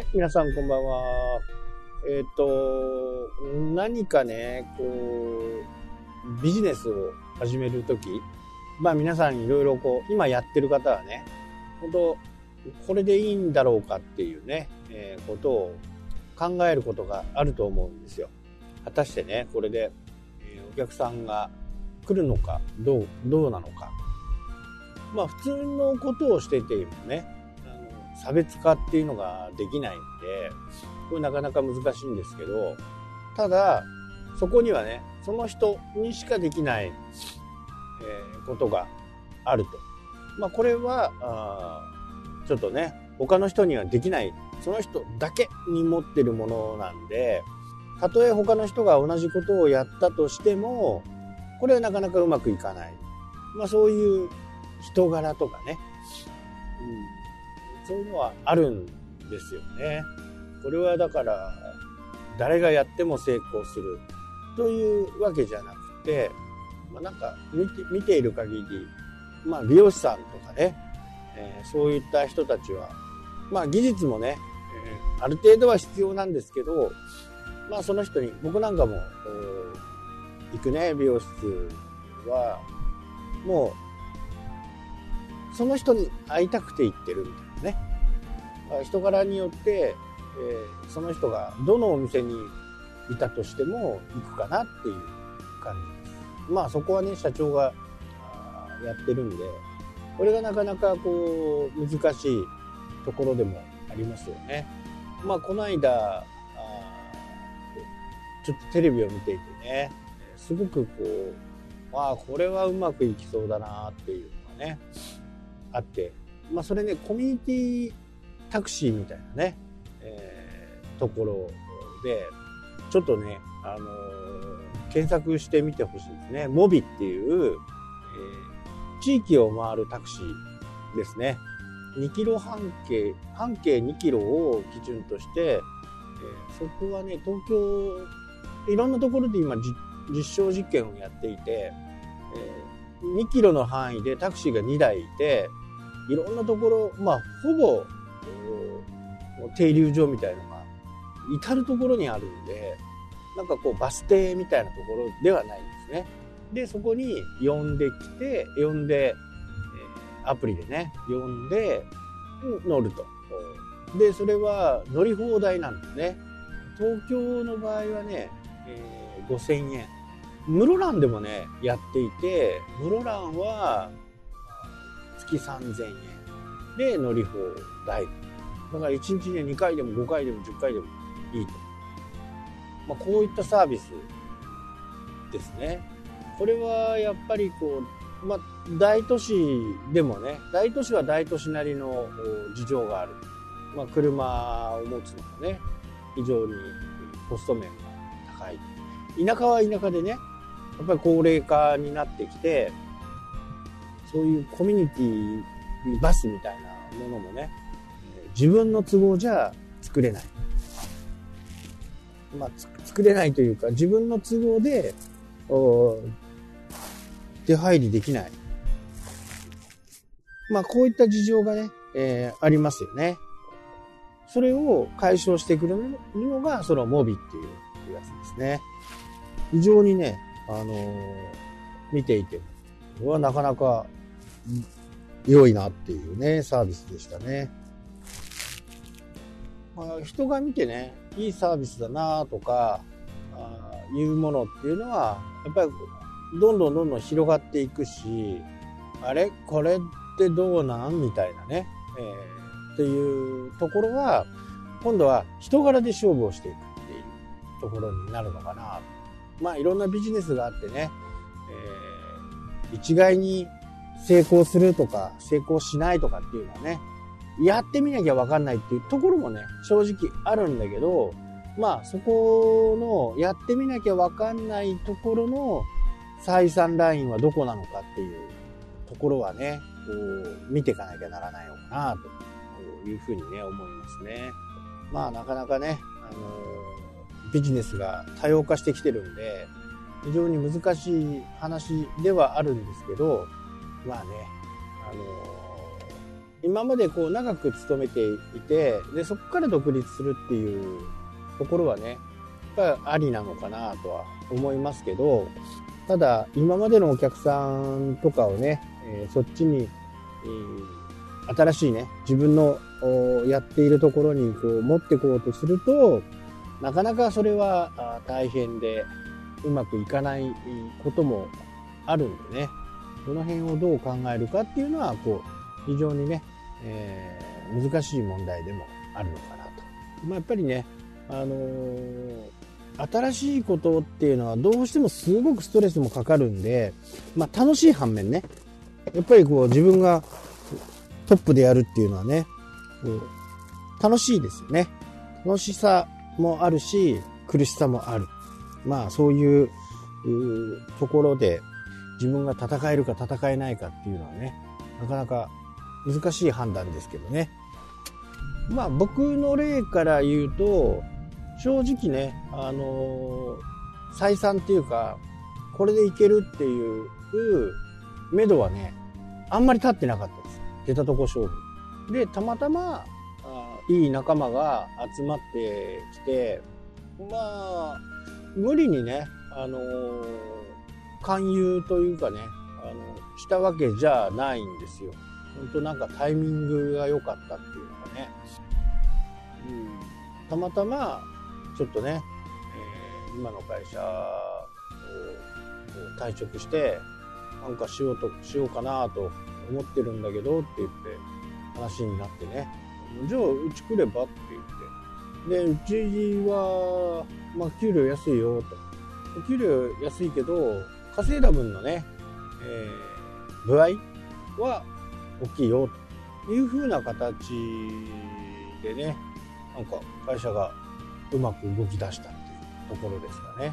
い、皆さんこんばんは。えっ、と、何かね、こう、ビジネスを始めるとき、まあ皆さんいろいろこう、今やってる方はね、本当これでいいんだろうかっていうね、えー、ことを考えることがあると思うんですよ。果たしてね、これで、え、お客さんが来るのか、どう、どうなのか。まあ普通のことをしててもね、差別化っていうのができないんで、これなかなか難しいんですけど、ただ、そこにはね、その人にしかできない、えー、ことがあると。まあ、これは、ちょっとね、他の人にはできない、その人だけに持ってるものなんで、たとえ他の人が同じことをやったとしても、これはなかなかうまくいかない。まあ、そういう人柄とかね、うんそういうのはあるんですよね。これはだから誰がやっても成功するというわけじゃなくて、まあ、なんか見て見ている限り、まあ、美容師さんとかね、えー、そういった人たちは、まあ、技術もね、えー、ある程度は必要なんですけど、まあ、その人に僕なんかも行くね美容室はもうその人に会いたくて行ってるみたいな。ね。人柄によって、えー、その人がどのお店にいたとしても行くかなっていう感じ。ですまあそこはね社長がやってるんでこれがなかなかこう難しいところでもありますよね。まあこの間ちょっとテレビを見ていてねすごくこうああこれはうまくいきそうだなっていうのがねあって。まあ、それねコミュニティタクシーみたいなね、えー、ところでちょっとね、あのー、検索してみてほしいですね。モビっていう、えー、地域を回るタクシーですね。2キロ半径、半径2キロを基準として、えー、そこはね、東京、いろんなところで今実証実験をやっていて、えー、2キロの範囲でタクシーが2台いて、いろんなところ、まあ、ほぼ、停留所みたいのが、至るところにあるんで、なんかこう、バス停みたいなところではないんですね。で、そこに呼んできて、呼んで、えアプリでね、呼んで、乗ると。で、それは乗り放題なんですね。東京の場合はね、えー、5000円。室蘭でもね、やっていて、室蘭は月3000円で乗り放題。だから1日に2回でも5回でも10回でもいいと。まあ、こういったサービスですね。これはやっぱりこう、まあ、大都市でもね、大都市は大都市なりの事情がある。まあ、車を持つのがね、非常にコスト面が高い。田舎は田舎でね、やっぱり高齢化になってきて、そういうコミュニティバスみたいなものもね、自分の都合じゃ作れない。まあ、作れないというか、自分の都合で、手入りできない。まあ、こういった事情がね、えー、ありますよね。それを解消してくれるのが、そのモビっていうやつですね。非常にね、あのー、見ていて、はなかなか良いなっていうね、サービスでしたね。まあ、人が見てね、いいサービスだなとか、あいうものっていうのは、やっぱりどんどんどんどん広がっていくし、あれこれってどうなんみたいなね、えー、っていうところは、今度は人柄で勝負をしていくっていうところになるのかな。まあいろんなビジネスがあってね、えー、一概に成功するとか、成功しないとかっていうのはね、やってみなきゃわかんないっていうところもね、正直あるんだけど、まあそこのやってみなきゃわかんないところの採算ラインはどこなのかっていうところはね、こう見ていかなきゃならないのかなというふうにね、思いますね。まあなかなかね、あのビジネスが多様化してきてるんで、非常に難しい話ではあるんですけど、まあね、あの今までこう長く勤めていてでそこから独立するっていうところはねやっぱりありなのかなとは思いますけどただ今までのお客さんとかをね、えー、そっちに、えー、新しいね自分のやっているところにこう持ってこうとするとなかなかそれは大変でうまくいかないこともあるんでね。その辺をどう考えるかっていうのはこう非常にね、えー、難しい問題でもあるのかなと。まあ、やっぱりね、あのー、新しいことっていうのはどうしてもすごくストレスもかかるんで、まあ、楽しい反面ねやっぱりこう自分がトップでやるっていうのはね楽しいですよね楽しさもあるし苦しさもあるまあそういうところで自分が戦えるか戦えないかっていうのはね、なかなか難しい判断ですけどね。まあ僕の例から言うと、正直ね、あのー、採算っていうか、これでいけるっていう、目処はね、あんまり立ってなかったです。出たとこ勝負。で、たまたま、いい仲間が集まってきて、まあ、無理にね、あのー勧誘というかねあのしたわけじゃないんですよ。本当なんかタイミングが良かったっていうのがね、うん、たまたまちょっとね、えー、今の会社を退職してなんかしようとしようかなと思ってるんだけどって言って話になってね。じゃあうち来ればって言って。でうちは、まあ、給料安いよと。給料安いけど稼いだ分のね、えー、具合は大きいよというふうな形でねなんか会社がうまく動き出したっていうところですかね。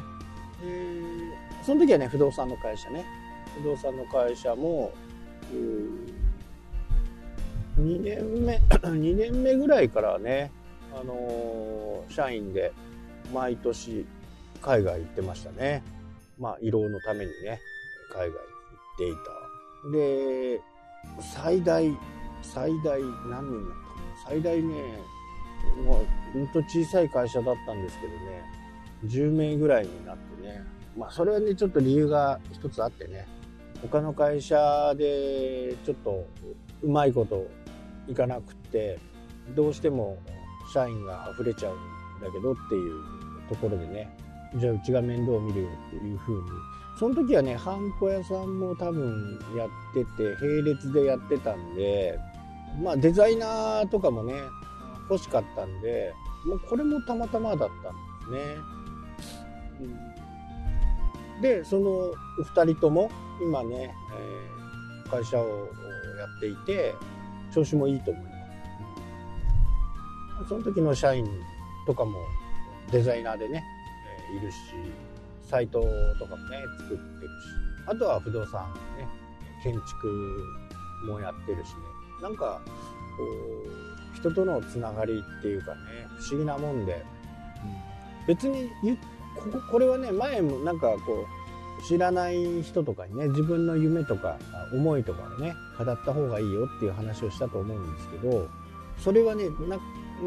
でその時はね不動産の会社ね不動産の会社も2年目 2年目ぐらいからね、あのー、社員で毎年海外行ってましたね。まあ、移動のためにね、海外に行っていた。で、最大、最大何人だった最大ね、もう、ほんと小さい会社だったんですけどね、10名ぐらいになってね、まあ、それはね、ちょっと理由が一つあってね、他の会社でちょっとうまいこといかなくって、どうしても社員が溢れちゃうんだけどっていうところでね、じゃあうちが面倒を見るよっていう風にその時はねハンコ屋さんも多分やってて並列でやってたんでまあデザイナーとかもね欲しかったんでもうこれもたまたまだったんですね。うん、でその2人とも今ね、えー、会社をやっていて調子もいいと思います。その時の社員とかもデザイナーでねいるしサイトとかもね作ってるし。あとは不動産ね建築もやってるしね。なんかこう人とのつながりっていうかね不思議なもんで、うん、別にこここれはね前もなんかこう知らない人とかにね自分の夢とか思いとかをね語った方がいいよっていう話をしたと思うんですけどそれはね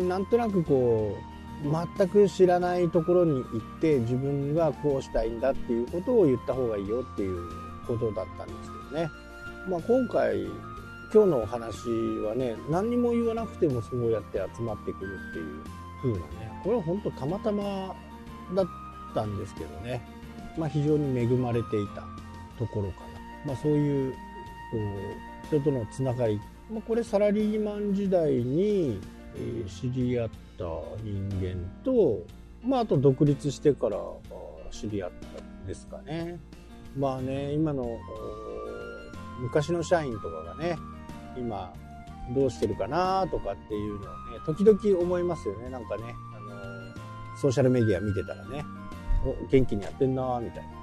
なんとなくこう全く知らないところに行って自分がこうしたいんだっていうことを言った方がいいよっていうことだったんですけどね。まあ、今回今日のお話はね何にも言わなくてもそうやって集まってくるっていう風なねこれは本当たまたまだったんですけどね、まあ、非常に恵まれていたところかな、まあ、そういうこう人とのつながり、まあ、これサラリーマン時代に知り合った人間と、まあ、あと独立してから知り合ったんですかね。まあね、今の昔の社員とかがね、今どうしてるかなとかっていうのをね、時々思いますよね。なんかね、あのソーシャルメディア見てたらね、お元気にやってんなみたいなね、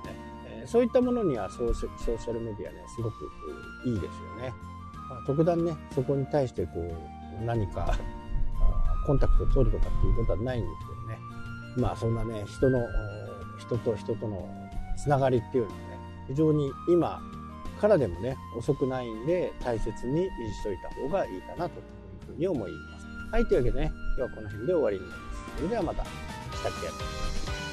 え、そういったものにはソーシャルメディアね、すごくいいですよね。まあ、特段ね、そこに対してこう、何かコンタクトを取るとかっていうことはないんですけどねまあそんなね人の人と人とのつながりっていうのはね非常に今からでもね、遅くないんで、大切に維持しといた方がいいかなというふうに思います。はい、というわけでね、今日はこの辺で終わりになります。それではまた、したっけ